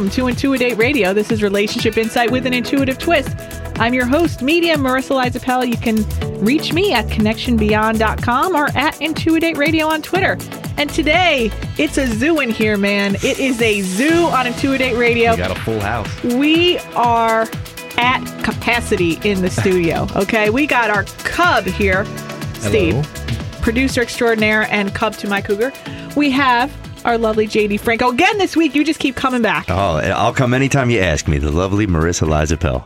Welcome to Intuitate Radio. This is Relationship Insight with an Intuitive Twist. I'm your host, medium Marissa Lizapel. You can reach me at connectionbeyond.com or at Intuitate Radio on Twitter. And today, it's a zoo in here, man. It is a zoo on Intuitate Radio. You got a full house. We are at capacity in the studio. Okay, we got our cub here, Steve, producer extraordinaire, and cub to my cougar. We have our lovely JD Franco again this week. You just keep coming back. Oh, I'll come anytime you ask me. The lovely Marissa Lizapel.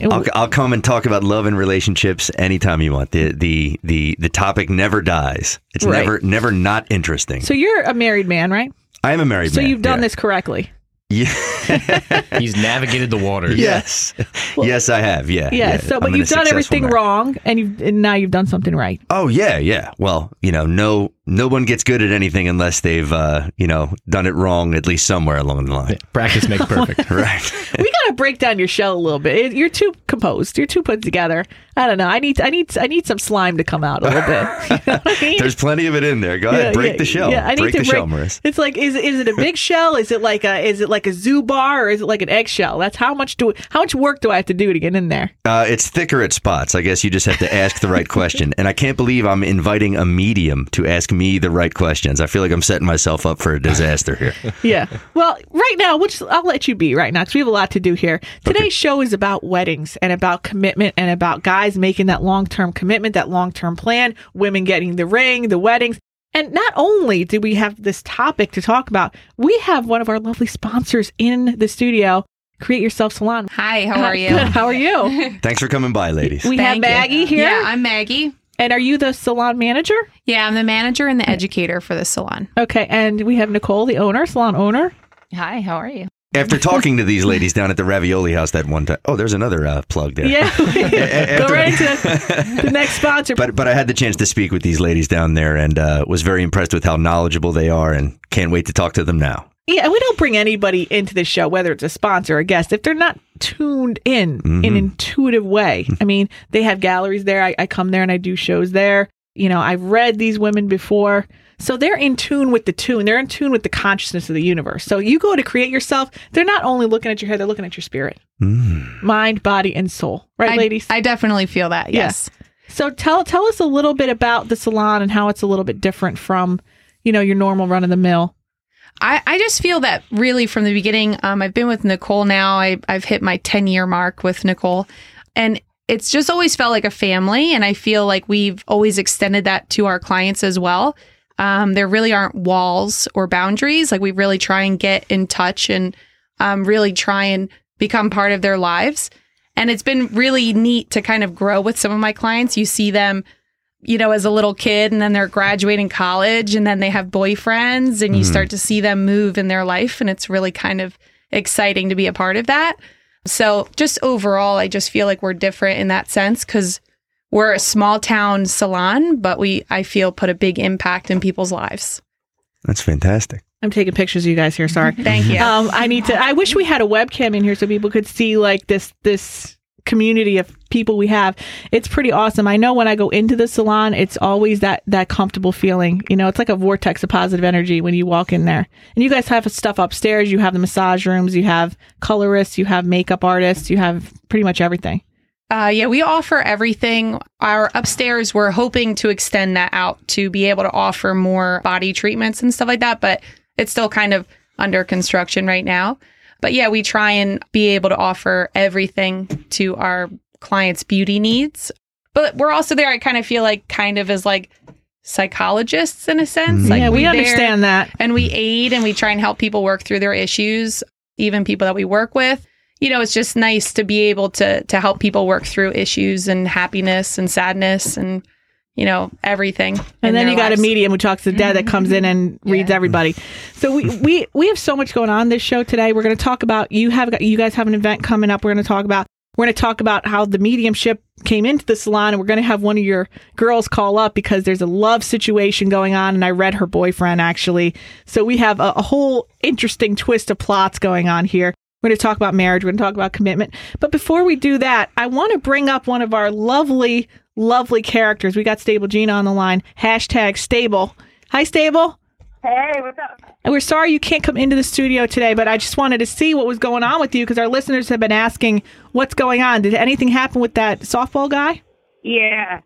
I'll, I'll come and talk about love and relationships anytime you want. The the the the topic never dies. It's Right. never never not interesting. So you're a married man, right? I am a married So man. So you've done yeah. this correctly. Yeah. He's navigated the waters. yes. yes, I have. Yeah. Yeah. so, but I'm you've done everything marriage. wrong, and you and now you've done something right. Oh yeah, yeah. Well, you know, no no one gets good at anything unless they've uh, you know done it wrong at least somewhere along the line. Practice makes perfect. right. we gotta break down your shell a little bit. You're too composed. You're too put together. I don't know. I need I need I need some slime to come out a little bit. You know what I mean? There's plenty of it in there. Go ahead, break yeah, the shell. Yeah, I need break to the break. shell, Marissa. It's like is is it a big shell? Is it like a is it like a zoo bar or is it like an eggshell? That's how much do how much work do I have to do to get in there? Uh, it's thicker at spots. I guess you just have to ask the right question. And I can't believe I'm inviting a medium to ask me the right questions. I feel like I'm setting myself up for a disaster here. Yeah. Well, right now, which I'll let you be right now because we have a lot to do here. Today's show is about weddings and about commitment and about guys making that long term commitment, that long term plan, women getting the ring, the weddings. And not only do we have this topic to talk about, we have one of our lovely sponsors in the studio, Create Yourself Salon. Hi, how are you? Good. How are you? Thanks for coming by, ladies. We have Thank you. Maggie here. Yeah, I'm Maggie. and are you the salon manager? Yeah, I'm the manager and the educator for the salon. Okay. And we have Nicole, the owner, salon owner. Hi, how are you? After talking to these ladies down at the Ravioli House that one time. Oh, there's another uh, plug there. Yeah. Go right into the next sponsor. But but I had the chance to speak with these ladies down there and uh, was very impressed with how knowledgeable they are and can't wait to talk to them now. Yeah, and we don't bring anybody into the show, whether it's a sponsor or a guest, if they're not tuned in in an intuitive way. I mean, they have galleries there. I, I come there and I do shows there. You know, I've read these women before. So they're in tune with the tune. They're in tune with the consciousness of the universe. So you go to create yourself, they're not only looking at your head, they're looking at your spirit, mind, body, and soul. Right, I, ladies? I definitely feel that. Yeah. Yes. So tell tell us a little bit about the salon and how it's a little bit different from, you know, your normal run of the mill. I, I just feel that really from the beginning, um, I've been with Nicole now. I, I've hit my 10 year mark with Nicole. And it's just always felt like a family. And I feel like we've always extended that to our clients as well. Um, there really aren't walls or boundaries. Like we really try and get in touch and um, really try and become part of their lives. And it's been really neat to kind of grow with some of my clients. You see them, you know, as a little kid, and then they're graduating college, and then they have boyfriends, and you start to see them move in their life. And it's really kind of exciting to be a part of that. So, just overall, I just feel like we're different in that sense because we're a small town salon, but we, I feel, put a big impact in people's lives. That's fantastic. I'm taking pictures of you guys here. Sorry. Thank you. Um, I need to. I wish we had a webcam in here so people could see like this this community of people we have. It's pretty awesome. I know when I go into the salon, it's always that that comfortable feeling. You know, it's like a vortex of positive energy when you walk in there. And you guys have stuff upstairs. You have the massage rooms. You have colorists. You have makeup artists. You have pretty much everything. Uh, yeah, we offer everything. Our upstairs, we're hoping to extend that out to be able to offer more body treatments and stuff like that, but it's still kind of under construction right now. But yeah, we try and be able to offer everything to our clients' beauty needs. But we're also there, I kind of feel like, kind of as like psychologists in a sense. Like yeah, we understand that. and we aid and we try and help people work through their issues even people that we work with you know it's just nice to be able to to help people work through issues and happiness and sadness and you know everything And then you got a. Mm-hmm. medium who talks to dead that comes in and reads everybody. So we, we we have so much going on this show today. We're going to talk about you have you guys have an event coming up. We're going to talk about We're going to talk about how the mediumship came into the salon, and we're going to have one of your girls call up because there's a love situation going on, and I read her boyfriend actually. So we have a, a whole interesting twist of plots going on here. We're going to talk about marriage. We're going to talk about commitment. But before we do that, I want to bring up one of our lovely, lovely characters. We got Stable Gina on the line. Hashtag Stable. Hi, Stable. Hey, what's up? And we're sorry you can't come into the studio today, but I just wanted to see what was going on with you because our listeners have been asking what's going on. Did anything happen with that softball guy? Yeah.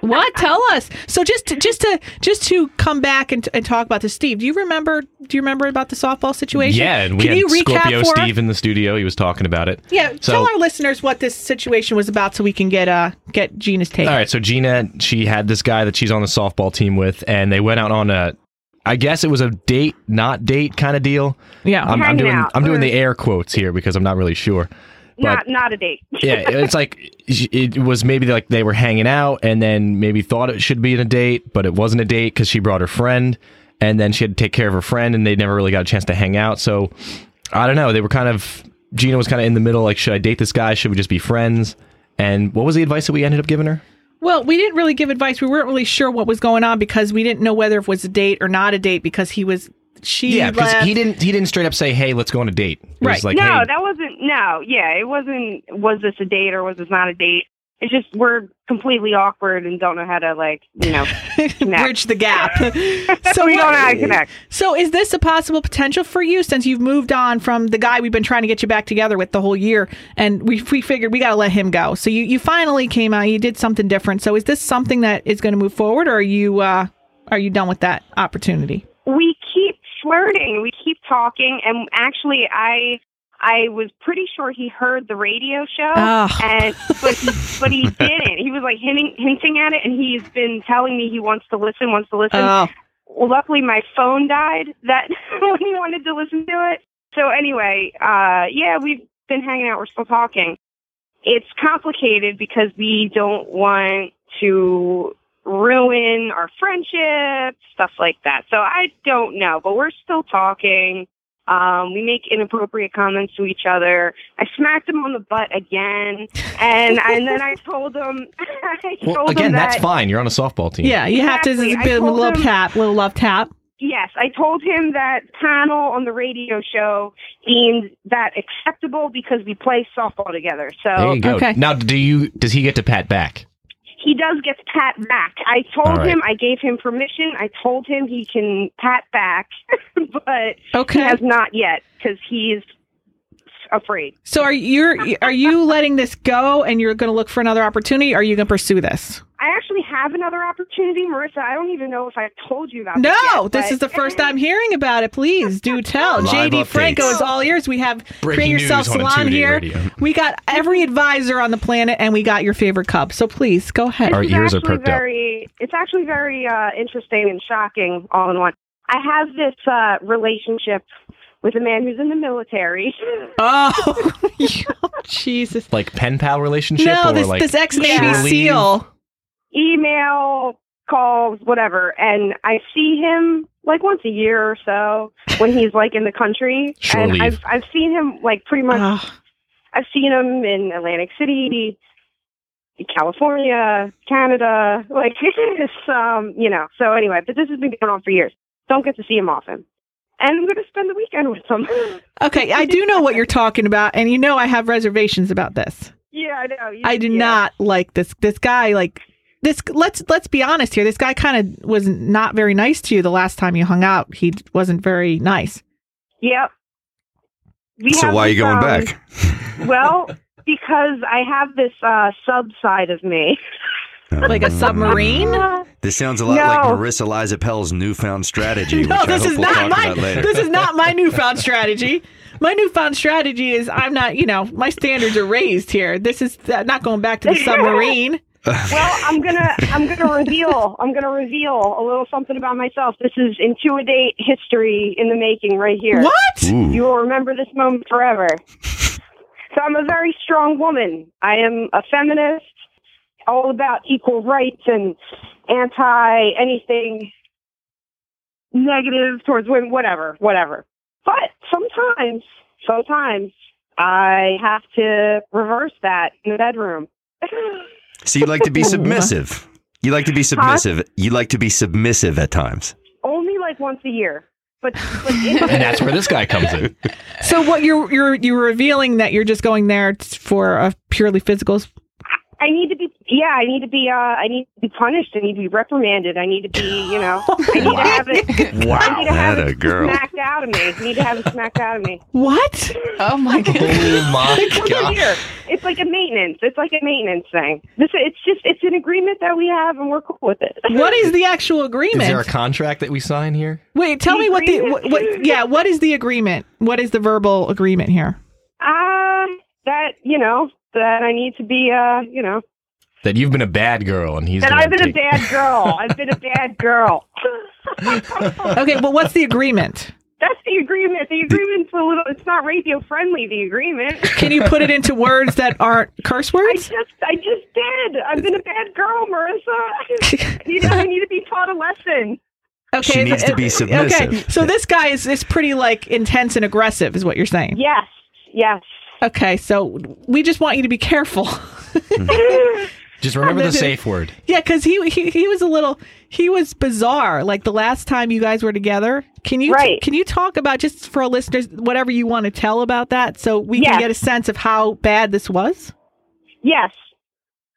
What? Tell us. So just to, just to just to come back and, and talk about this, Steve. Do you remember? Do you remember about the softball situation? Yeah, and we Can had you recap Scorpio for us? Steve in the studio. He was talking about it. Yeah, So- tell our listeners what this situation was about so we can get uh get Gina's take. All right, so Gina, she had this guy that she's on the softball team with, and they went out on a, I guess it was a date, not date kind of deal. Yeah. I'm, I'm doing out. I'm doing the air quotes here because I'm not really sure. Not not a date. yeah, it's like it was maybe like they were hanging out and then maybe thought it should be in a date, but it wasn't a date because she brought her friend and then she had to take care of her friend and they never really got a chance to hang out. So I don't know. They were kind of Gina was kind of in the middle. Like, should I date this guy? Should we just be friends? And what was the advice that we ended up giving her? Well, we didn't really give advice. We weren't really sure what was going on because we didn't know whether it was a date or not a date because he was she yeah, because he didn't he didn't straight up say, "Hey, let's go on a date." It Right. was like, no, hey, that wasn't. No, yeah, it wasn't. Was this a date or was this not a date? It's just we're completely awkward and don't know how to like you know. bridge the gap. so we don't know how to connect. So is this a possible potential for you since you've moved on from the guy we've been trying to get you back together with the whole year and we we figured we got to let him go. So you you finally came out, you did something different. So is this something that is going to move forward or are you uh are you done with that opportunity? We keep flirting. We keep talking, and actually, I. I was pretty sure he heard the radio show, Oh. and but he, but he didn't. He was like hinting hinting at it, and he's been telling me he wants to listen, wants to listen. Oh. well, luckily my phone died that when he wanted to listen to it. So anyway, uh, yeah, we've been hanging out. We're still talking. It's complicated because we don't want to ruin our friendship, stuff like that. So I don't know, but we're still talking. Um, we make inappropriate comments to each other. I smacked him on the butt again, and and then I told him. I well, told him again, that, that's fine. You're on a softball team. Yeah, you have to Exactly. just I be a little him- tap, little love tap. Yes, I told him that panel on the radio show deemed that acceptable because we play softball together. There So you go. Okay. Now, do you does he get to pat back? He does get to pat back. I told right. him, I gave him permission. I told him he can pat back, but okay. he has not yet because he's afraid. So are you are you letting this go and you're going to look for another opportunity or are you going to pursue this? I actually have another opportunity, Marissa. I don't even know if I told you about No, yet, this but- is the first I'm hearing about it. Please do tell. Live JD updates. Franco is all ears. We have Breaking Create Yourself news on a Salon here. radio. We got every advisor on the planet and we got your favorite cub. So please go ahead. Our It's ears are actually perked up. very, It's actually very uh, interesting and shocking all in one. I have this uh, relationship with a man who's in the military. Oh, Jesus. Like pen pal relationship No, or this, like this ex Navy? SEAL. Email, calls, whatever, and I see him like once a year or so when he's like in the country. Shore and leave. I've I've seen him like pretty much. Oh, I've seen him in Atlantic City, California, Canada. Like it's um, you know. So anyway, but this has been going on for years. Don't get to see him often. And I'm going to spend the weekend with them. okay, I do know what you're talking about, and you know I have reservations about this. yeah, I know. You- I do yeah. not like this. This guy, like this. Let's let's be honest here. This guy kind of was not very nice to you the last time you hung out. He wasn't very nice. Yep. We So have why are you going um, back? Well, because I have this uh, sub side of me. Like a submarine. This sounds a lot No. like Marissa Liza Pell's newfound strategy, No, which I this hope is we'll not my. This is not my newfound strategy. My newfound strategy is I'm not. You know, my standards are raised here. This is uh, not going back to the submarine. Well, I'm gonna I'm gonna reveal I'm gonna reveal a little something about myself. This is Intuidate history in the making right here. What? Ooh. You will remember this moment forever. So I'm a very strong woman. I am a feminist, all about equal rights and anti anything negative towards women, whatever, whatever. But sometimes, sometimes I have to reverse that in the bedroom. So you like to be submissive. You like to be submissive. You like to be submissive at times. Only like once a year. But, but And that's where this guy comes in. So what you're you're you're revealing that you're just going there for a purely physical. I need to be yeah, I need to be uh I need to be punished, I need to be reprimanded, I need to be, you know I need to have it I need to have That a girl. smacked out of me. I need to have it smacked out of me. What? Oh my god. Oh my Once a year. It's like a maintenance. It's like a maintenance thing. This it's just it's an agreement that we have and we're cool with it. What is the actual agreement? Is there a contract that we sign here? Wait, tell The me what the what, what, yeah, what is the agreement? What is the verbal agreement here? Um that, you know, that I need to be uh, you know, That you've been a bad girl and he's that gonna I've been a bad girl. I've been a bad girl. Okay, but what's the agreement? That's the agreement. The agreement's a little it's not radio friendly, the agreement. Can you put it into words that aren't curse words? I words? just I just did. I've been a bad girl, Marissa. I need, I need to be taught a lesson. Okay, She needs to uh, be submissive. Okay, so this guy is is pretty like intense and aggressive, is what you're saying. Yes. Yes. Okay, so we just want you to be careful. Just remember the safe word. yeah, because he, he he was a little he was bizarre. Like the last time you guys were together. Can you Right. can you talk about just for our listeners whatever you want to tell about that, so we can get a sense of how bad this was? Yes.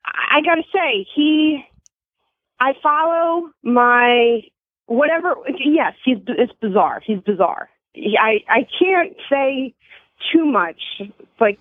I I gotta say, he I follow my whatever yes, he's it's bizarre. He's bizarre. I I can't say too much like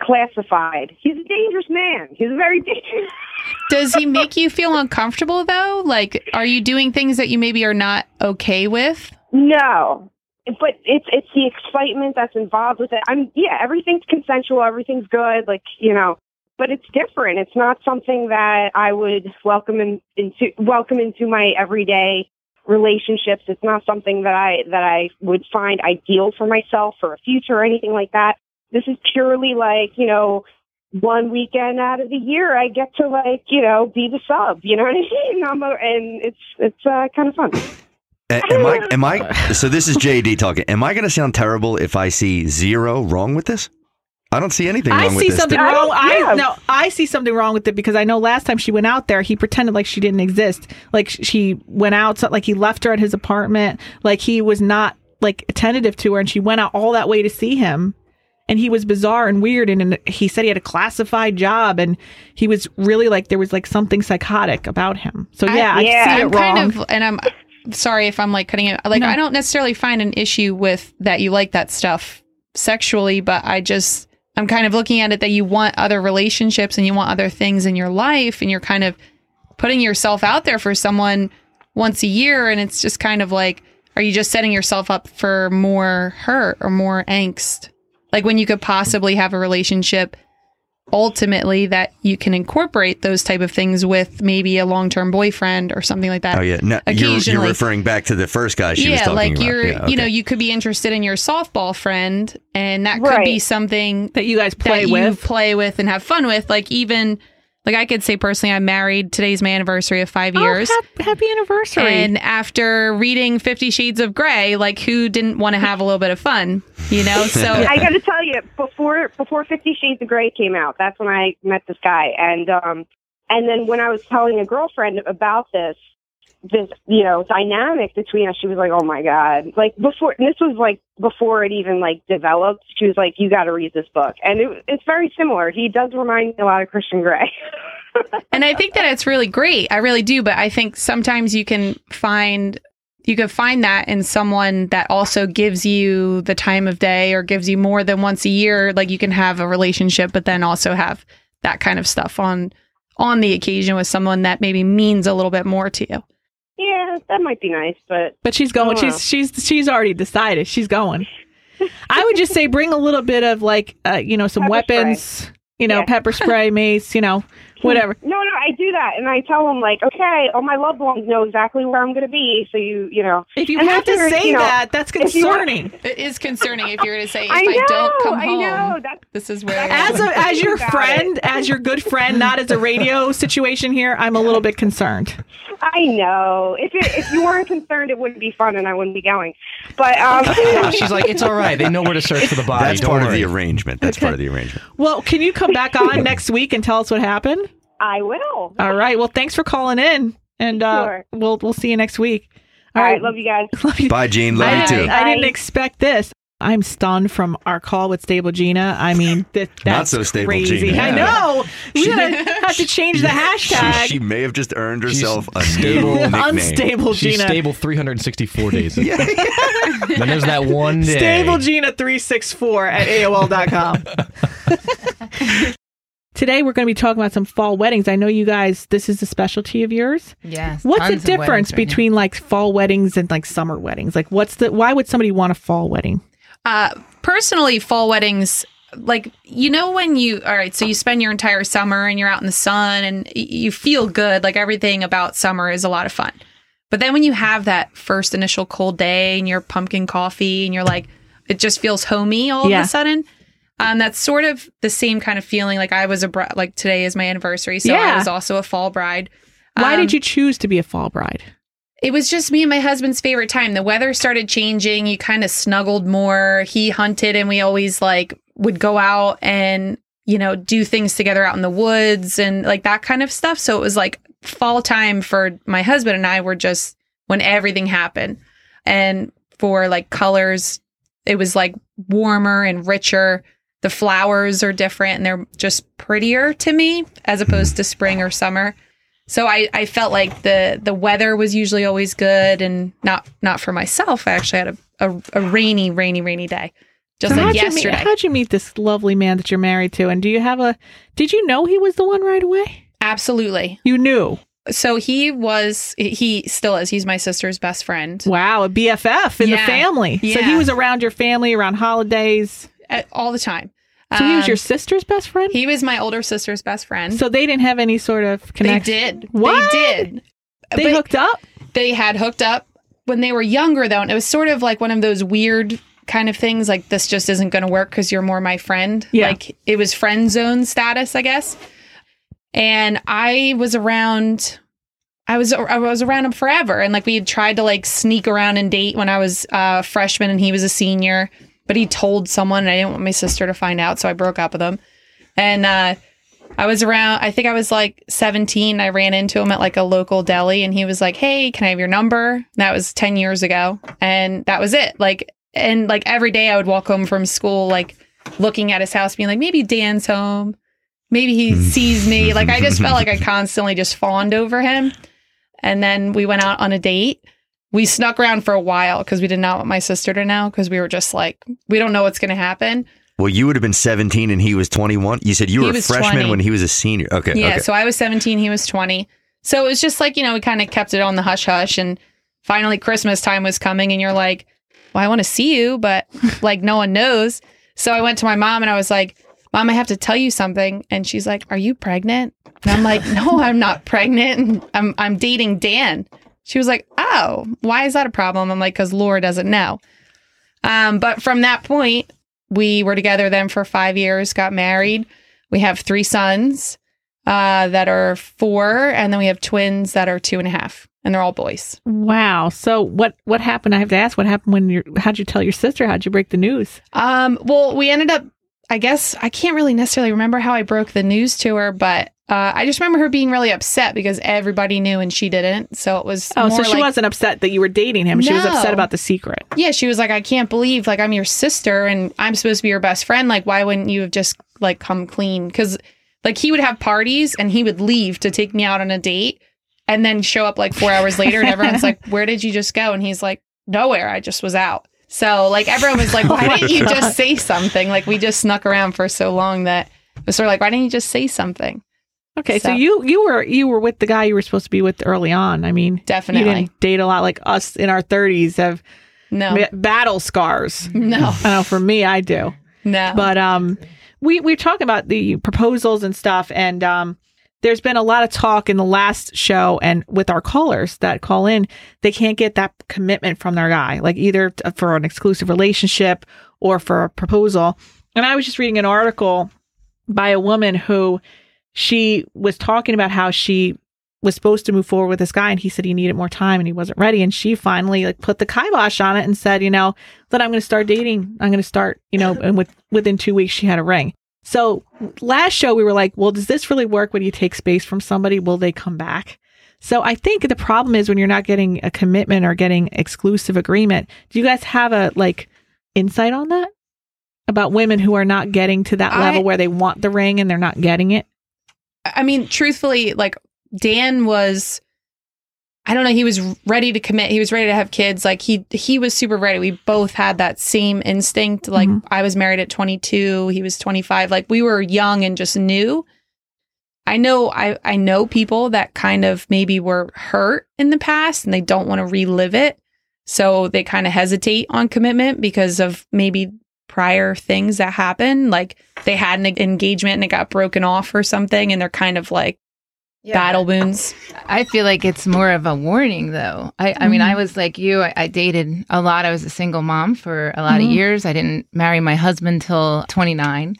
classified. He's a dangerous man. He's a very dangerous Does he make you feel uncomfortable though? Like, are you doing things that you maybe are not okay with? No. But it's it's the excitement that's involved with it. I'm yeah, everything's consensual, everything's good, like, you know. But it's different. It's not something that I would welcome in, into welcome into my everyday relationships. It's not something that I that I would find ideal for myself for a future or anything like that. This is purely like, you know, one weekend out of the year I get to like, you know, be the sub, you know what I mean? I'm a, and it's it's uh, kind of fun. Am I? Am I? So this is JD talking. Am I going to sound terrible if I see zero wrong with this? I don't see anything I with see this. something I wrong. don't- I yeah. no, I see something wrong with it because I know last time she went out there, he pretended like she didn't exist. Like she went out, so, like he left her at his apartment. Like he was not like attentive to her, and she went out all that way to see him. And he was bizarre and weird, and, and he said he had a classified job, and he was really like there was like something psychotic about him. So yeah, I, yeah, see it I'm wrong. kind of, and I'm sorry if I'm like cutting it. Like, No. I don't necessarily find an issue with that you like that stuff sexually, but I just, I'm kind of looking at it that you want other relationships and you want other things in your life, and you're kind of putting yourself out there for someone once a year, and it's just kind of like, are you just setting yourself up for more hurt or more angst? Like when you could possibly have a relationship ultimately that you can incorporate those type of things with maybe a long-term boyfriend or something like that. Oh yeah, no, you're, you're referring back to the first guy she was yeah, talking like about. you're, Yeah, you know, you could be interested in your softball friend, and that could be something that you guys play that with. you play with and have fun with. Like even, like I could say personally, I'm married. Today's my anniversary of five years. Oh, hap- happy anniversary! And after reading Fifty Shades of Grey, like who didn't want to have a little bit of fun, you know? So I got to tell you, before before Fifty Shades of Grey came out, that's when I met this guy, and um, and then when I was telling a girlfriend about this, this you know dynamic between us, she was like, "Oh my god!" Like before, this was like before it even like developed. She was like, "You got to read this book," and it, it's very similar. He does remind me a lot of Christian Grey. and I think that it's really great. I really do. But I think sometimes you can find you can find that in someone that also gives you the time of day or gives you more than once a year. Like you can have a relationship, but then also have that kind of stuff on on the occasion with someone that maybe means a little bit more to you. Yeah, that might be nice, but But she's going. She's she's she's already decided. She's going. I would just say bring a little bit of like uh, you know some Pepper weapons. You know, Yeah. pepper spray, mace. You know, whatever. No, no, I do that, and I tell them like, okay, all my loved ones know exactly where I'm going to be, so you, you know. If you And have to say you know, that, that's if want- concerning. It is concerning if you're going to say, if I I, don't come I home, know. That's this is where As a, as your About friend, as your good friend, not as a radio situation here, I'm a little bit concerned. I know. If it, if you weren't concerned, it wouldn't be fun, and I wouldn't be going. But um, She's like, it's all right. They know where to search for the body. That's Don't part worry. of the arrangement. That's part of the arrangement. Well, can you come back on next week and tell us what happened? I will. All right. Well, thanks for calling in, and uh, Sure. we'll we'll see you next week. All right, love you guys. Love you. Bye, Gene. Love I you too. I didn't expect this. I'm stunned from our call with Stable Gina. I mean, that, that's so stable crazy. Gina. I know. We gotta have to change the hashtag. She, she may have just earned She's herself a stable. nickname. Unstable She's Gina. stable 364 days. yeah. then there's that one day. Stable Gina 364 at AOL.com. Today we're going to be talking about some fall weddings. I know you guys, this is a specialty of yours. Yes. What's the difference weddings right now. between like fall weddings and like summer weddings? Like what's the why would somebody want a fall wedding? Uh, personally, fall weddings, like, you know, when you, all right, so you spend your entire summer and you're out in the sun and you feel good. Like everything about summer is a lot of fun. But then when you have that first initial cold day and your pumpkin coffee and you're like, it just feels homey all Yeah. of a sudden. Um, that's sort of the same kind of feeling. Like I was a like today is my anniversary. So Yeah. I was also a fall bride. Why Um, did you choose to be a fall bride? it was just me and my husband's favorite time. The weather started changing. You kind of snuggled more. He hunted and we always like would go out and, you know, do things together out in the woods and like that kind of stuff. So it was like fall time for my husband and I were just when everything happened. And for like colors, it was like warmer and richer. The flowers are different and they're just prettier to me as hmm. opposed to spring or summer. So I, I felt like the the weather was usually always good and not not for myself. I actually had a, a, a rainy, rainy, rainy day. Just So like how'd you, yesterday. meet, how'd you meet this lovely man that you're married to? And do you have a did you know he was the one right away? Absolutely. You knew. So he was he still is. He's my sister's best friend. Wow, a BFF in the Yeah. family. So he was around your family around holidays. all the time. So he was Um, your sister's best friend? he was my older sister's best friend. so they didn't have any sort of connection. they did. What? They did. They But hooked up? they had hooked up when they were younger though and it was sort of like one of those weird kind of things like this just isn't going to work because you're more my friend Yeah. like it was friend zone status i guess and i was around i was i was around him forever and like we had tried to like sneak around and date when i was uh, a freshman and he was a senior but he told someone and i didn't want my sister to find out so i broke up with him and uh I was around, I think I was like 17. I ran into him at like a local deli and he was like, Hey, can I have your number? That was 10 years ago. And that was it. Like, and like every day I would walk home from school, like looking at his house, being like, maybe Dan's home. Maybe he sees me. Like, I just felt like I constantly just fawned over him. And then we went out on a date. We snuck around for a while because we did not want my sister to know because we were just like, we don't know what's going to happen. Well, you would have been 17 and he was 21. You said you He were a freshman 20. when he was a senior. Okay. Yeah, okay. so I was 17, he was 20. So it was just like, you know, we kind of kept it on the hush hush. And finally, Christmas time was coming, and you're like, well, I want to see you, but like no one knows. So I went to my mom and I was like, Mom, I have to tell you something. And she's like, Are you pregnant? And I'm like, No, I'm not pregnant. I'm, I'm dating Dan. She was like, Oh, why is that a problem? I'm like, Because Laura doesn't know. Um, but from that point, we were together then for five years, got married. We have three sons uh, that are four, and then we have twins that are two and a half, and they're all boys. Wow. So what what happened? I have to ask what happened when you how'd you tell your sister? How'd you break the news? Um, well, we ended up, I guess, I can't really necessarily remember how I broke the news to her, but uh, I just remember her being really upset because everybody knew and she didn't. So it was Oh, so she like- wasn't upset that you were dating him. She was upset about the secret. Yeah, she was like, I can't believe like I'm your sister and I'm supposed to be your best friend. Like, why wouldn't you have just like come clean? Because like he would have parties and he would leave to take me out on a date and then show up like four hours later and everyone's like, Where did you just go? And he's like, Nowhere. I just was out. So like everyone was like, Why didn't you just say something? Like we just snuck around for so long that it was sort of like, why didn't you just say something? Okay, so, So- you you were you were with the guy you were supposed to be with early on. I mean, Definitely. you didn't date a lot like us in our thirties have No. ba- battle scars. No. I know for me, I do. No. But um, we we talk about the proposals and stuff, and um, there's been a lot of talk in the last show and with our callers that call in, they can't get that commitment from their guy, like either uh, for an exclusive relationship or for a proposal. And I was just reading an article by a woman who she was talking about how she was supposed to move forward with this guy and he said he needed more time and he wasn't ready. And she finally like put the kibosh on it and said you know that i'm going to start dating. I'm going to start you know and with within two weeks she had a ring so last show we were like well does this really work when you take space from somebody? Will they come back? So i think the problem is when you're not getting a commitment or getting exclusive agreement do you guys have a like insight on that? About women who are not getting to that I- level where they want the ring and they're not getting it? I mean, truthfully, like Dan was I don't know, he was ready to commit. He was ready to have kids. Like he he was super ready. We both had that same instinct. Like Mhm. I was married at 22, he was 25. Like we were young and just new. I know I I know people that kind of maybe were hurt in the past and they don't want to relive it. So they kind of hesitate on commitment because of maybe prior things that happened. Like they had an engagement and it got broken off or something and they're kind of like battle wounds. I feel like it's more of a warning, though. I, I mean, I was like you. I, I dated a lot. I was a single mom for a lot Mhm. of years. I didn't marry my husband till 29,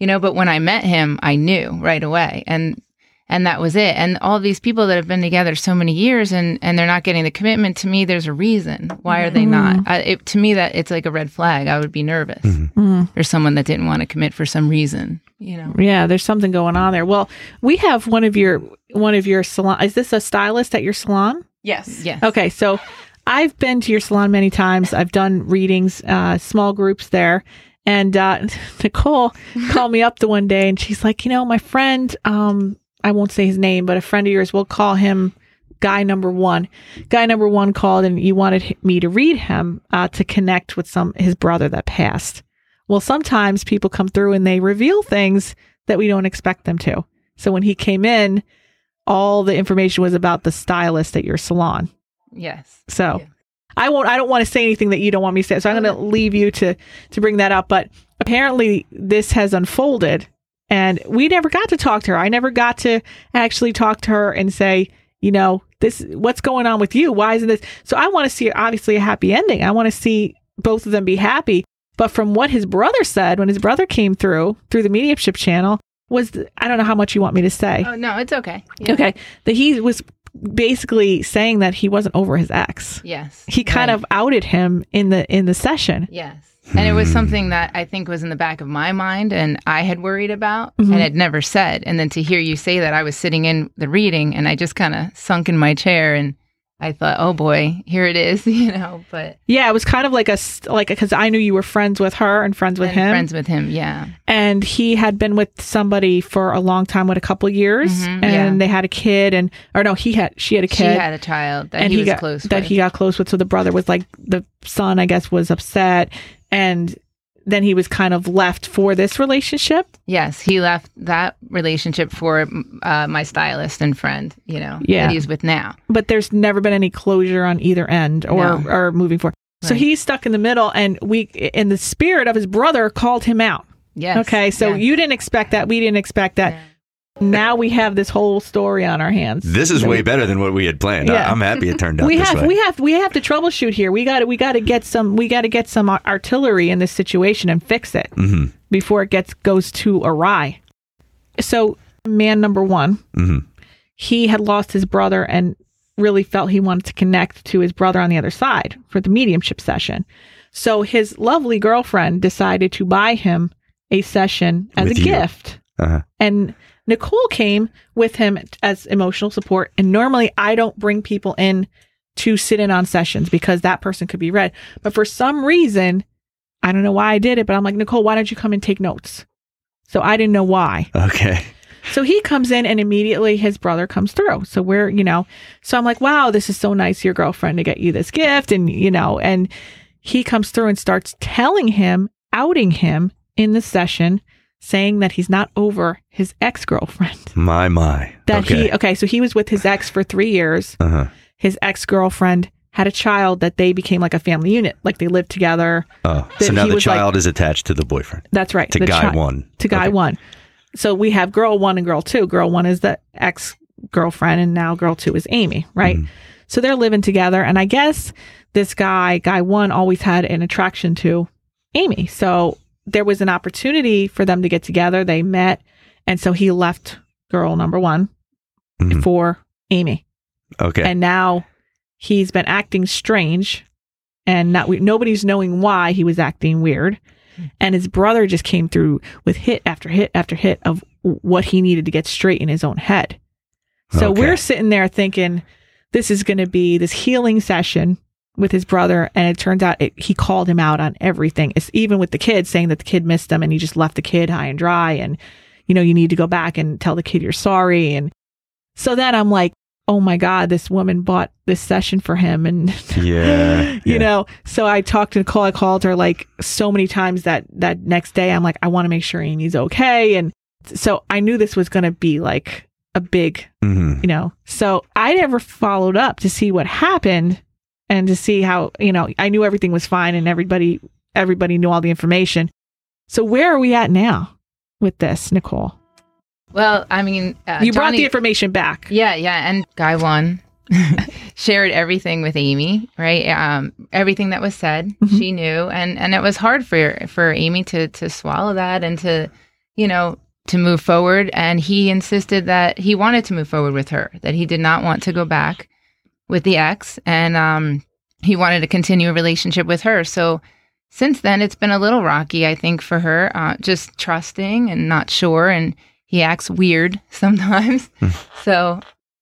you know, but when I met him, I knew right away. And and that was it. And all these people that have been together so many years and and they're not getting the commitment to me, there's a reason. Why are they not? I, it, to me that it's like a red flag. I would be nervous. Mm. There's someone that didn't want to commit for some reason, you know. Yeah, there's something going on there. Well, we have one of your one of your salon. Is this a stylist at your salon? Yes. Yes. Okay, so I've been to your salon many times. I've done readings, uh, small groups there. And uh, Nicole called me up the one day, and she's like, you know, my friend, um, I won't say his name, but a friend of yours, we'll call him guy number one. Guy number one called, and you wanted me to read him uh, to connect with some his brother that passed. Well, sometimes people come through and they reveal things that we don't expect them to. So when he came in, all the information was about the stylist at your salon. Yes. So Yeah. I won't I don't want to say anything that you don't want me to say. So I'm going to leave you to to bring that up, but apparently this has unfolded and we never got to talk to her. I never got to actually talk to her and say, you know, this what's going on with you? Why isn't this? So I want to see obviously a happy ending. I want to see both of them be happy. But from what his brother said when his brother came through through the mediumship channel was I don't know how much you want me to say. Oh no, it's okay. Yeah. Okay. That he was basically saying that he wasn't over his ex. Yes. He kind Right. of outed him in the in the session. Yes. And it was something that I think was in the back of my mind and I had worried about Mhm. and had never said. And then to hear you say that, I was sitting in the reading and I just kind of sunk in my chair and I thought, oh boy, here it is, you know, but Yeah, it was kind of like a s- like because I knew you were friends with her and friends with and him, friends with him. Yeah. and he had been with somebody for a long time, with a couple years, Mhm, and yeah. they had a kid, and or no, he had she had a kid, She had a child that and he, he, was got close that with. he got close with. So the brother was like the son, I guess, was upset, and then he was kind of left for this relationship. yes, he left that relationship for uh, my stylist and friend, you know, Yeah. that he's with now. but there's never been any closure on either end or No. or moving forward. So he's stuck in the middle, and we, in the spirit of his brother, called him out. Yes. Okay, so yes. you didn't expect that. We didn't expect that. Yeah. Now we have this whole story on our hands. This is So way better than what we had planned. I- Yeah. I'm happy it turned out we this have way. we have we have to troubleshoot here. We got to we got to get some we got to get some artillery in this situation and fix it hmm before it gets goes too awry. So man number one, hmm he had lost his brother and really felt he wanted to connect to his brother on the other side for the mediumship session. So his lovely girlfriend decided to buy him a session as With a you. gift. Uh-huh. And Nicole came with him as emotional support. And normally I don't bring people in to sit in on sessions because that person could be read. But for some reason, I don't know why I did it, but I'm like, Nicole, why don't you come and take notes? So I didn't know why. Okay. So he comes in and immediately his brother comes through. So we're, you know, so I'm like, wow, this is so nice, your girlfriend to get you this gift. And, you know, and he comes through and starts telling him, outing him in the session, saying that he's not over his ex girlfriend. My, my. That okay. he, okay, so he was with his ex for three years. uh-huh. His ex girlfriend had a child that they became like a family unit, like they lived together. Oh, so now the was like- child is attached to the boyfriend, That's right. to guy chi- one. to guy Okay. one. So we have girl one and girl two. Girl one is the ex girlfriend, and now girl two is Amy, right? Mhm. So they're living together. And I guess this guy, guy one, always had an attraction to Amy. So there was an opportunity for them to get together. They met. And so he left girl number one Mhm. for Amy. Okay. And now he's been acting strange and not nobody's knowing why he was acting weird. And his brother just came through with hit after hit after hit of what he needed to get straight in his own head. So Okay. we're sitting there thinking this is going to be this healing session with his brother. And it turns out it, he called him out on everything. It's even with the kid saying that the kid missed him and he just left the kid high and dry. And, you know, you need to go back and tell the kid you're sorry. And so then I'm like, oh my God, this woman bought this session for him. And, Yeah, you yeah. know, so I talked to Nicole. I called her like so many times that, that next day. I'm like, I want to make sure Amy's okay. And so I knew this was going to be like a big Mhm. you know so i never followed up to see what happened and to see how you know i knew everything was fine and everybody everybody knew all the information so where are we at now with this nicole Well, I mean, uh, you brought the information back Yeah, yeah, and guy one shared everything with Amy, right? Um, everything that was said, Mhm. she knew, and and it was hard for for Amy to to swallow that and to, you know, to move forward. And he insisted that he wanted to move forward with her, that he did not want to go back with the ex, and um, he wanted to continue a relationship with her. So since then, it's been a little rocky, I think, for her, uh, just trusting and not sure, and he acts weird sometimes. so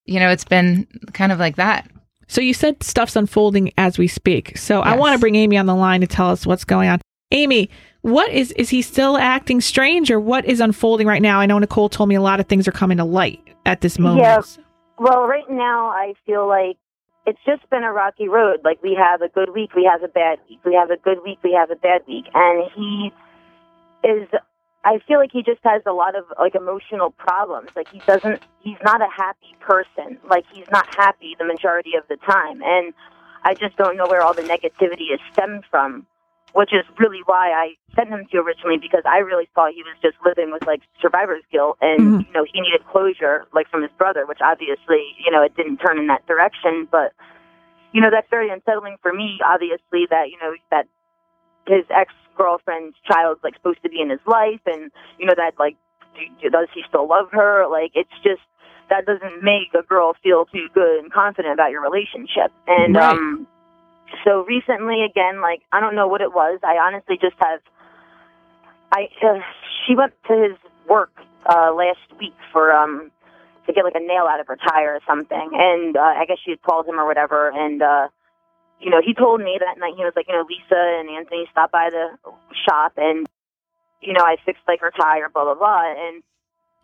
you know, it's been kind of like that. so you said stuff's unfolding as we speak so i want to bring amy on the line to tell us what's going on amy what is is he still acting strange or what is unfolding right now i know nicole told me a lot of things are coming to light at this moment Yeah. Well, right now I feel like it's just been a rocky road. Like we have a good week, we have a bad week. We have a good week, we have a bad week. And he is I feel like he just has a lot of like emotional problems. Like he doesn't he's not a happy person. Like he's not happy the majority of the time. And I just don't know where all the negativity is stemmed from. Which is really why I sent him to you originally because I really thought he was just living with like survivor's guilt and Mhm. you know he needed closure like from his brother, which obviously you know it didn't turn in that direction. But you know that's very unsettling for me. Obviously that you know that his ex girlfriend's child's like supposed to be in his life, and you know that like do, does he still love her? Like it's just that doesn't make a girl feel too good and confident about your relationship. And Right. um so recently again like I don't know what it was. I honestly just have I uh, she went to his work uh last week for um to get like a nail out of her tire or something and uh, I guess she had called him or whatever and uh you know, he told me that night he was like, you know, Lisa and Anthony stopped by the shop and you know, I fixed like her tire, blah blah blah and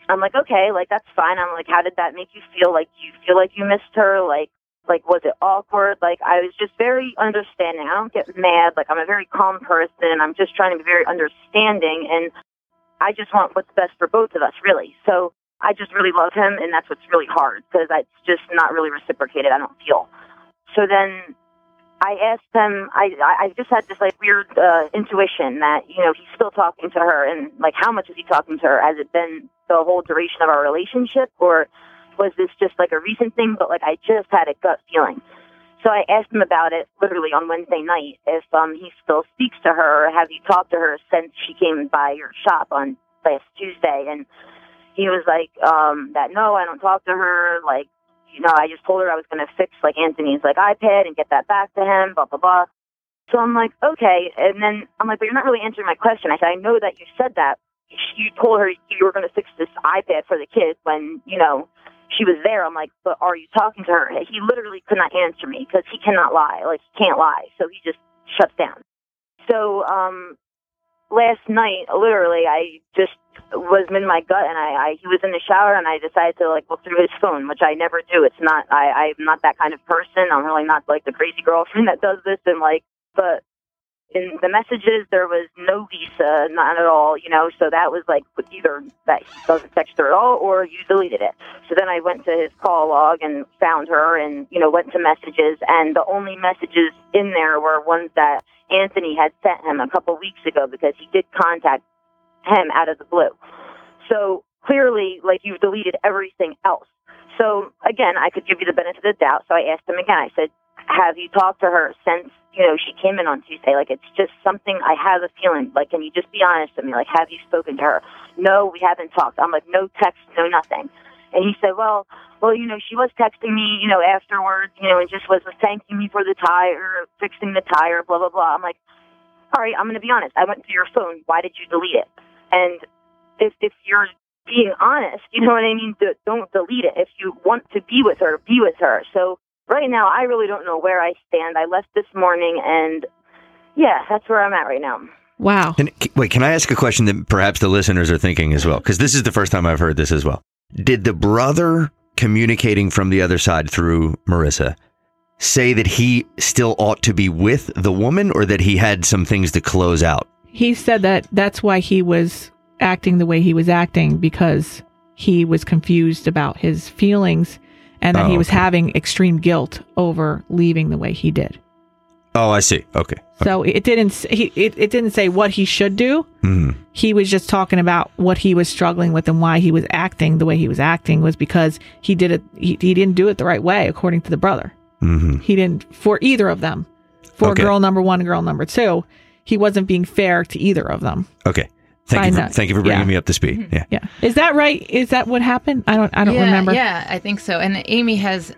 I'm like, okay, like that's fine. I'm like, how did that make you feel? Like, you feel like you missed her? Like, like was it awkward? Like, I was just very understanding. I don't get mad. Like, I'm a very calm person. I'm just trying to be very understanding, and I just want what's best for both of us, really. So I just really love him, and that's what's really hard because it's just not really reciprocated. I don't feel. So then I asked him. I I just had this like weird uh, intuition that you know he's still talking to her, and like how much is he talking to her? Has it been the whole duration of our relationship, or was this just like a recent thing? But like I just had a gut feeling. So I asked him about it literally on Wednesday night if um he still speaks to her or have you talked to her since she came by your shop on last Tuesday? And he was like um that no I don't talk to her. Like you know I just told her I was going to fix like Anthony's like iPad and get that back to him blah blah blah. So I'm like okay. And then I'm like but you're not really answering my question. I said I know that you said that. You told her you were going to fix this iPad for the kids when you know she was there. I'm like, but are you talking to her? He literally could not answer me because he cannot lie. Like he can't lie, so he just shuts down. So um, last night, literally, I just was in my gut, and I, I he was in the shower, and I decided to like look through his phone, which I never do. It's not I I'm not that kind of person. I'm really not like the crazy girlfriend that does this, and like, but in the messages there was no visa, not at all, you know. So that was like either that he doesn't text her at all, or you deleted it. So then I went to his call log and found her, and you know went to messages, and the only messages in there were ones that Anthony had sent him a couple weeks ago because he did contact him out of the blue. So clearly, like you've deleted everything else. So again, I could give you the benefit of the doubt. So I asked him again. I said, "Have you talked to her since you know she came in on Tuesday? Like it's just something I have a feeling. Like, can you just be honest with me? Like, have you spoken to her? No, we haven't talked. I'm like, no text, no nothing. And he said, well, well, you know, she was texting me, you know, afterwards, you know, and just was, thanking me for the tire, fixing the tire, blah blah blah. I'm like, all right, I'm going to be honest. I went through your phone. Why did you delete it? And if if you're being honest, you know what I mean. Don't delete it. If you want to be with her, be with her. So right now, I really don't know where I stand. I left this morning, and yeah, that's where I'm at right now. Wow. And wait, can I ask a question that perhaps the listeners are thinking as well? Because this is the first time I've heard this as well. Did the brother communicating from the other side through Marissa say that he still ought to be with the woman or that he had some things to close out? He said that that's why he was acting the way he was acting because he was confused about his feelings and that Oh, he was okay. having extreme guilt over leaving the way he did. Oh, I see. Okay. So it didn't he it, it didn't say what he should do. Mhm. He was just talking about what he was struggling with and why he was acting the way he was acting was because he did it he, he didn't do it the right way according to the brother. Mhm. He didn't for either of them. For Okay. girl number 1 and girl number 2, he wasn't being fair to either of them. Okay. Thank you. For, thank you for bringing Yeah. me up to speed. Yeah. Yeah. Is that right? Is that what happened? I don't I don't yeah, remember. Yeah, I think so. And Amy has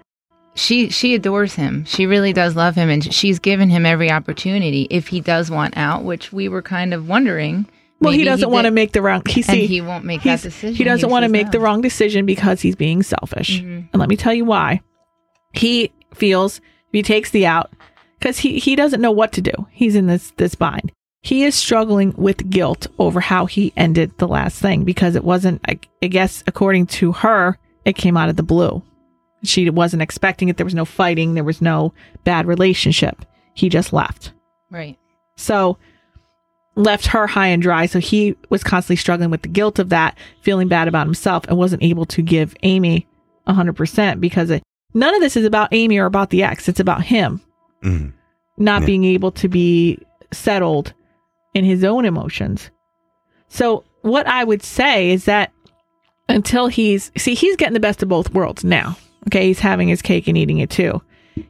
she she adores him. She really does love him and she's given him every opportunity if he does want out, which we were kind of wondering. Well, he doesn't want to make the wrong he and see he won't make that decision. He doesn't want to says make the wrong decision because he's being selfish. Mhm. And let me tell you why. He feels if he takes the out because he, he doesn't know what to do. He's in this this bind. He is struggling with guilt over how he ended the last thing because it wasn't I, I guess according to her, it came out of the blue. She wasn't expecting it. There was no fighting, there was no bad relationship. He just left. Right. So left her high and dry. So he was constantly struggling with the guilt of that, feeling bad about himself, and wasn't able to give Amy 100% because it, none of this is about Amy or about the ex. It's about him Mhm. not Yeah. being able to be settled in his own emotions. So, what I would say is that until he's, see, he's getting the best of both worlds now. Okay. He's having his cake and eating it too.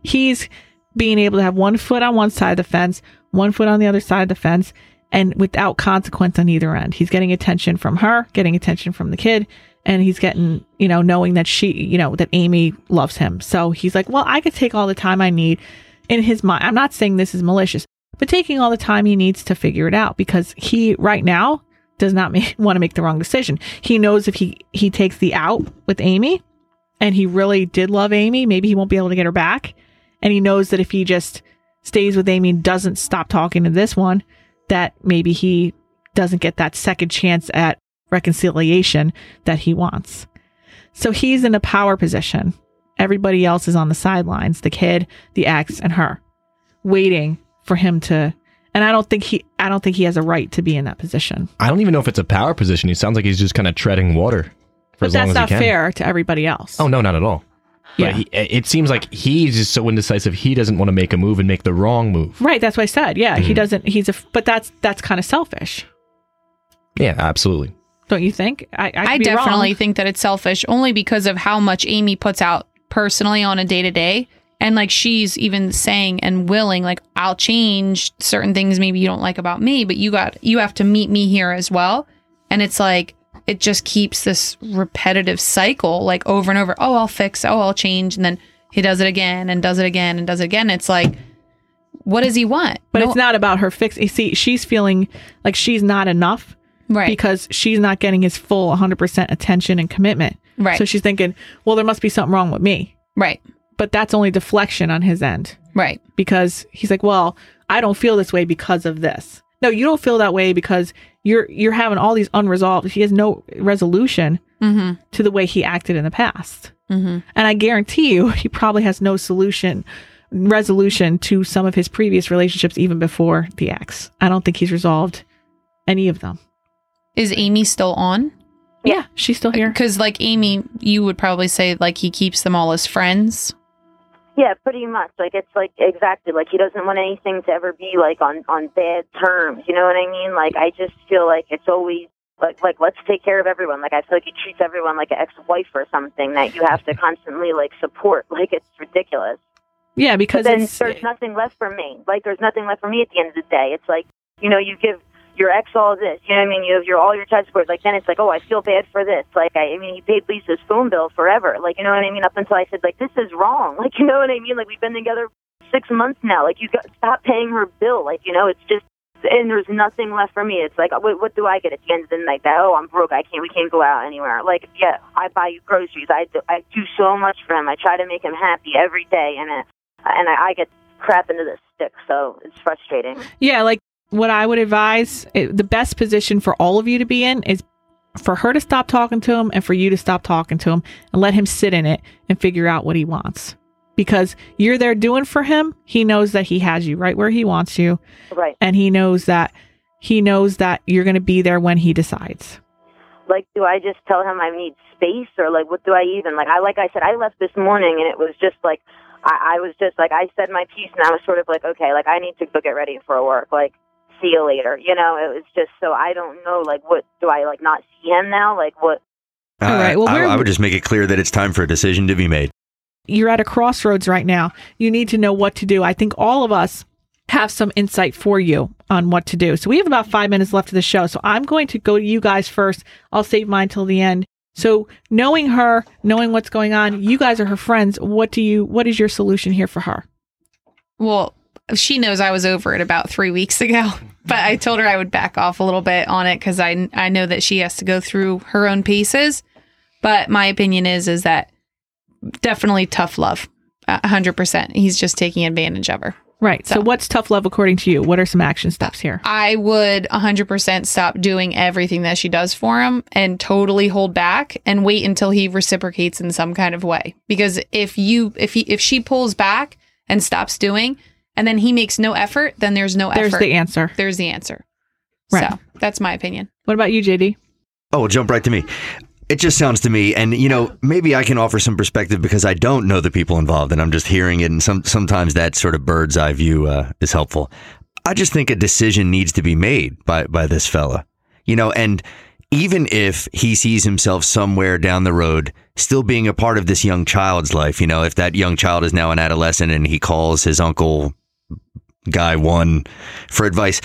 He's being able to have one foot on one side of the fence, one foot on the other side of the fence, and without consequence on either end. He's getting attention from her, getting attention from the kid, and he's getting, you know, knowing that she, you know, that Amy loves him. So he's like, well, I could take all the time I need in his mind. I'm not saying this is malicious, but taking all the time he needs to figure it out because he right now does not make, want to make the wrong decision. He knows if he he takes the out with Amy and he really did love Amy, maybe he won't be able to get her back. And he knows that if he just stays with Amy and doesn't stop talking to this one, that maybe he doesn't get that second chance at reconciliation that he wants. So he's in a power position. Everybody else is on the sidelines, the kid, the ex, and her, waiting for him to and I don't think he I don't think he has a right to be in that position. I don't even know if it's a power position. He sounds like he's just kind of treading water for But as long that's as not he can. fair to everybody else. Oh no, not at all. Yeah. But he, it seems like he's just so indecisive. He doesn't want to make a move and make the wrong move. Right, that's what I said. Yeah, he Mhm. doesn't he's a but that's that's kind of selfish. Yeah, absolutely. Don't you think? I I, I definitely wrong. think that it's selfish only because of how much Amy puts out personally on a day to day. And like she's even saying and willing, like, I'll change certain things maybe you don't like about me, but you got, you have to meet me here as well. And it's like, it just keeps this repetitive cycle, like over and over. Oh, I'll fix. Oh, I'll change. And then he does it again and does it again and does it again. It's like, what does he want? But No- it's not about her fix. You see, she's feeling like she's not enough right. because she's not getting his full 100% attention and commitment. right. So she's thinking, well, there must be something wrong with me. right. But that's only deflection on his end Right. because he's like, well, I don't feel this way because of this. No, you don't feel that way because you're you're having all these unresolved. He has no resolution Mm to the way he acted in the past. hmm. Mm hmm. And I guarantee you, he probably has no solution, resolution to some of his previous relationships, even before the ex. I don't think he's resolved any of them. Is Amy still on? Yeah, she's still here. Because, like Amy, you would probably say like he keeps them all as friends. Yeah, pretty much. Like it's like exactly like he doesn't want anything to ever be like on on bad terms. You know what I mean? Like I just feel like it's always like like let's take care of everyone. Like I feel like he treats everyone like an ex-wife or something that you have to constantly like support. Like it's ridiculous. Yeah, But because then it's there's nothing left for me. Like there's nothing left for me at the end of the day. It's like you know you give your ex all this. You know what I mean? You have your all your child support. Like then it's like oh I feel bad for this. Like I, I mean he paid Lisa's phone bill forever. Like you know what I mean? Up until I said like this is wrong. Like you know what I mean? Like we've been together six months now. Like you got stop paying her bill. Like you know it's just and there's nothing left for me. It's like, uh, what, what do I get at the end of the night? That oh, I'm broke. I can't. We can't go out anywhere. Like, yeah, I buy you groceries. I do. I do so much for him. I try to make him happy every day, and it, and I, I get crap into this stick. So it's frustrating. Yeah, like what I would advise, it, the best position for all of you to be in is for her to stop talking to him and for you to stop talking to him and let him sit in it and figure out what he wants. Because you're there doing for him, he knows that he has you right where he wants you, Right. and he knows that he knows that you're going to be there when he decides. Like, do I just tell him I need space, or like, what do I even like? I like I said, I left this morning, and it was just like. I, I was just like I said my piece, and I was sort of like, okay, like I need to go get ready for work. Like, see you later. You know, it was just so I don't know. Like, what do I like not see him now? Like, what? Uh, all right, well, I, I would just make it clear that it's time for a decision to be made. you're at a crossroads right now. You need to know what to do. I think all of us have some insight for you on what to do. So we have about five minutes left of the show. So I'm going to go to you guys first. I'll save mine till the end. So knowing her, knowing what's going on, you guys are her friends. What do you? What is your solution here for her? Well, she knows I was over it about three weeks ago, but I told her I would back off a little bit on it because I I know that she has to go through her own pieces. But my opinion is is that definitely tough love, a hundred percent. He's just taking advantage of her. Right. So, So- what's tough love according to you? What are some action steps here? I would 100% stop doing everything that she does for him and totally hold back and wait until he reciprocates in some kind of way. Because if you if he if she pulls back and stops doing and then he makes no effort, then there's no effort. There's effort. the answer. there's the answer. Right. So, that's my opinion. What about you, JD? Oh, jump right to me. It just sounds to me, and you know, maybe I can offer some perspective because I don't know the people involved, and I'm just hearing it, and some sometimes that sort of bird's eye view uh, is helpful. I just think a decision needs to be made by by this fella, you know, and even if he sees himself somewhere down the road still being a part of this young child's life, you know, if that young child is now an adolescent and he calls his uncle guy one for advice,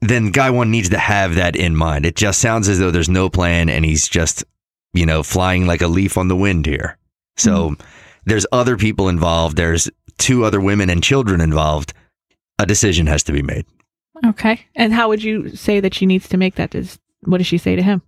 then guy one needs to have that in mind. It just sounds as though there's no plan and he's just, you know, flying like a leaf on the wind here. So mm-hmm. there's other people involved. There's two other women and children involved. A decision has to be made. Okay. And how would you say that she needs to make that? Does what does she say to him?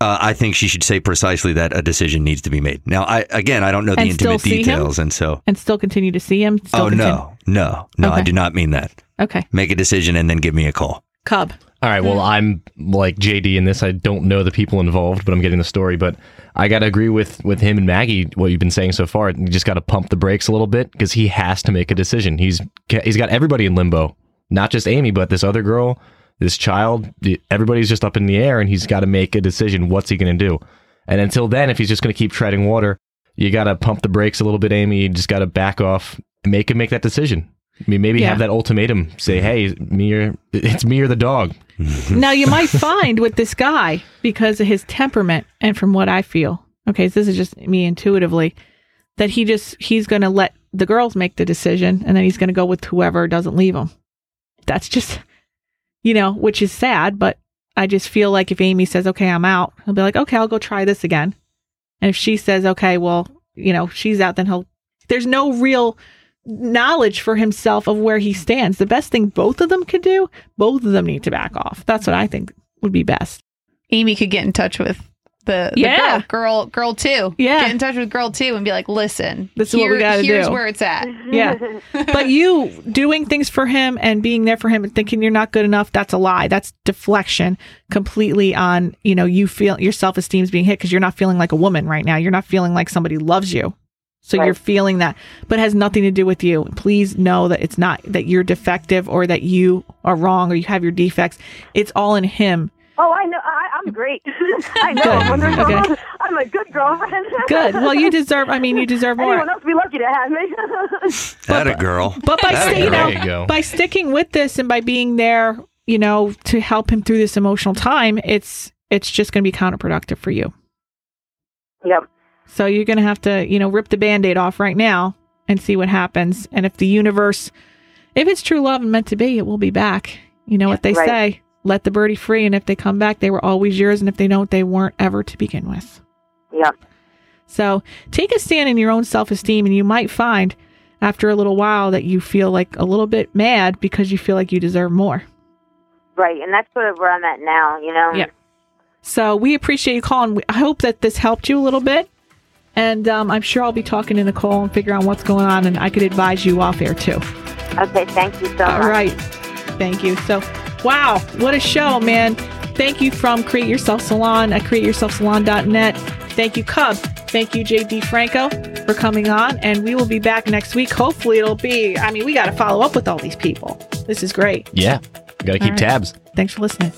Uh, I think she should say precisely that a decision needs to be made. Now, I again, I don't know the And intimate see him? details, and so. And still continue to see him? Still oh continue- no, no, no! I do not mean that. Okay. Make a decision and then give me a call. Cub. All right. Well, I'm like JD in this. I don't know the people involved, but I'm getting the story. But I got to agree with with him and Maggie. What you've been saying so far, you just got to pump the brakes a little bit because he has to make a decision. He's he's got everybody in limbo, not just Amy, but this other girl, this child. Everybody's just up in the air, and he's got to make a decision. What's he going to do? And until then, if he's just going to keep treading water, you got to pump the brakes a little bit, Amy. You just got to back off, and make him make that decision. I mean, maybe Yeah. have that ultimatum. Say, hey, me or it's me or the dog. now you might find with this guy because of his temperament and from what I feel. Okay, so this is just me intuitively that he just he's going to let the girls make the decision and then he's going to go with whoever doesn't leave him. That's just you know, which is sad, but I just feel like if Amy says, "Okay, I'm out." He'll be like, "Okay, I'll go try this again." And if she says, "Okay, well, you know, she's out," then he'll there's no real knowledge for himself of where he stands. The best thing both of them could do, both of them need to back off. That's what I think would be best. Amy could get in touch with the, the Yeah. girl, girl, girl two. Yeah. Get in touch with girl two and be like, listen, This is what we gotta here's do." where it's at. Yeah. but you doing things for him and being there for him and thinking you're not good enough, that's a lie. That's deflection completely on, you know, you feel your self esteem is being hit because you're not feeling like a woman right now. You're not feeling like somebody loves you. So Right. you're feeling that, but it has nothing to do with you. Please know that it's not that you're defective or that you are wrong or you have your defects. It's all in him. Oh, I know. I, I'm great. I know. Good. I'm, wonderful. Okay. I'm a good girlfriend. Good. Well, you deserve, I mean, you deserve more. Anyone else be lucky to have me. That a girl. But by staying out, you go. by sticking with this and by being there you know, to help him through this emotional time, it's it's just going to be counterproductive for you. Yep. So you're going to have to, you know, rip the band-aid off right now and see what happens. And if the universe if it's true love and meant to be, it will be back. You know what they Right. say, let the birdie free and if they come back, they were always yours and if they don't, they weren't ever to begin with. Yep. So take a stand in your own self esteem, and you might find after a little while that you feel like a little bit mad because you feel like you deserve more. Right. And that's sort of where I'm at now, you know? Yeah. So we appreciate you calling. I hope that this helped you a little bit. And um, I'm sure I'll be talking to Nicole and figure out what's going on, and I could advise you off air too. Okay. Thank you so All much. right. Thank you. So, wow, what a show, man. Thank you from Create Yourself Salon at createyourselfsalon.net. Thank you, Cub. Thank you, JD Franco, for coming on. And we will be back next week. Hopefully, it'll be, I mean, we got to follow up with all these people. This is great. Yeah. Got to keep right. tabs. Thanks for listening.